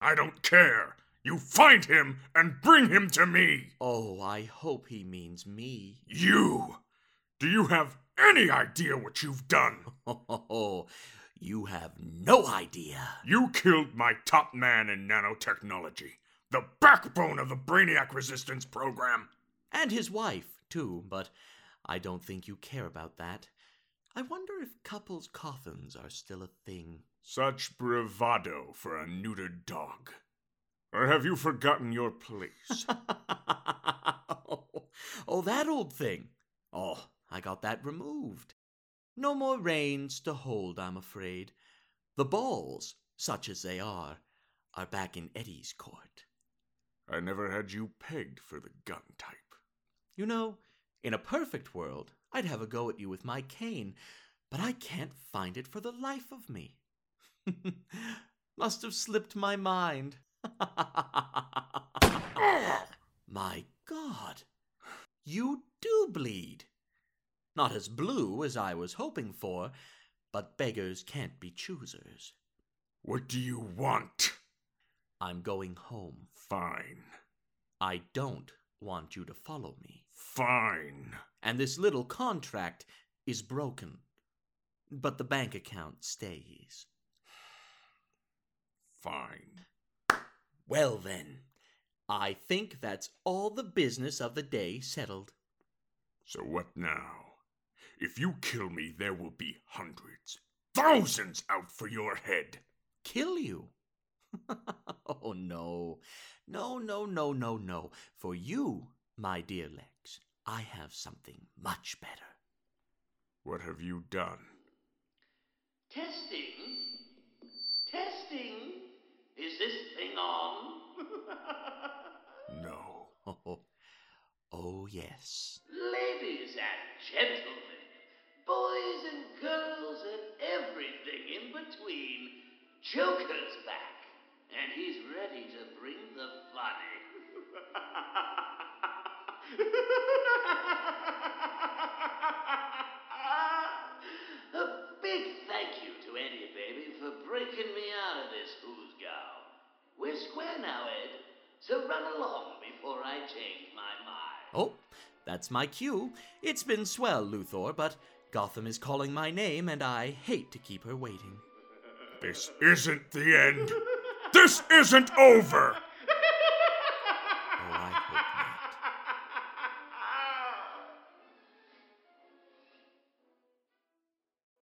I don't care. You find him and bring him to me. Oh, I hope he means me. You! Do you have any idea what you've done? Oh, you have no idea. You killed my top man in nanotechnology, the backbone of the Brainiac Resistance program. And his wife, too, but I don't think you care about that. I wonder if couples' coffins are still a thing. Such bravado for a neutered dog. Or have you forgotten your place? oh, oh, that old thing. Oh, I got that removed. No more reins to hold, I'm afraid. The balls, such as they are, are back in Eddie's court. I never had you pegged for the gun type. You know, in a perfect world, I'd have a go at you with my cane, but I can't find it for the life of me. Must have slipped my mind. my God, you do bleed. Not as blue as I was hoping for, but beggars can't be choosers. What do you want? I'm going home. Fine. I don't want you to follow me. Fine. And this little contract is broken. But the bank account stays. Fine. Well, then, I think that's all the business of the day settled. So what now? If you kill me, there will be hundreds, thousands out for your head. Kill you? oh, no. No, no, no, no, no. For you, my dear Lex, I have something much better. What have you done? Testing? Testing? Is this thing on? no. Oh, oh, yes. A big thank you to Eddie Baby for breaking me out of this foosgow. We're square now, Ed, so run along before I change my mind. Oh, that's my cue. It's been swell, Luthor, but Gotham is calling my name, and I hate to keep her waiting. This isn't the end. This isn't over.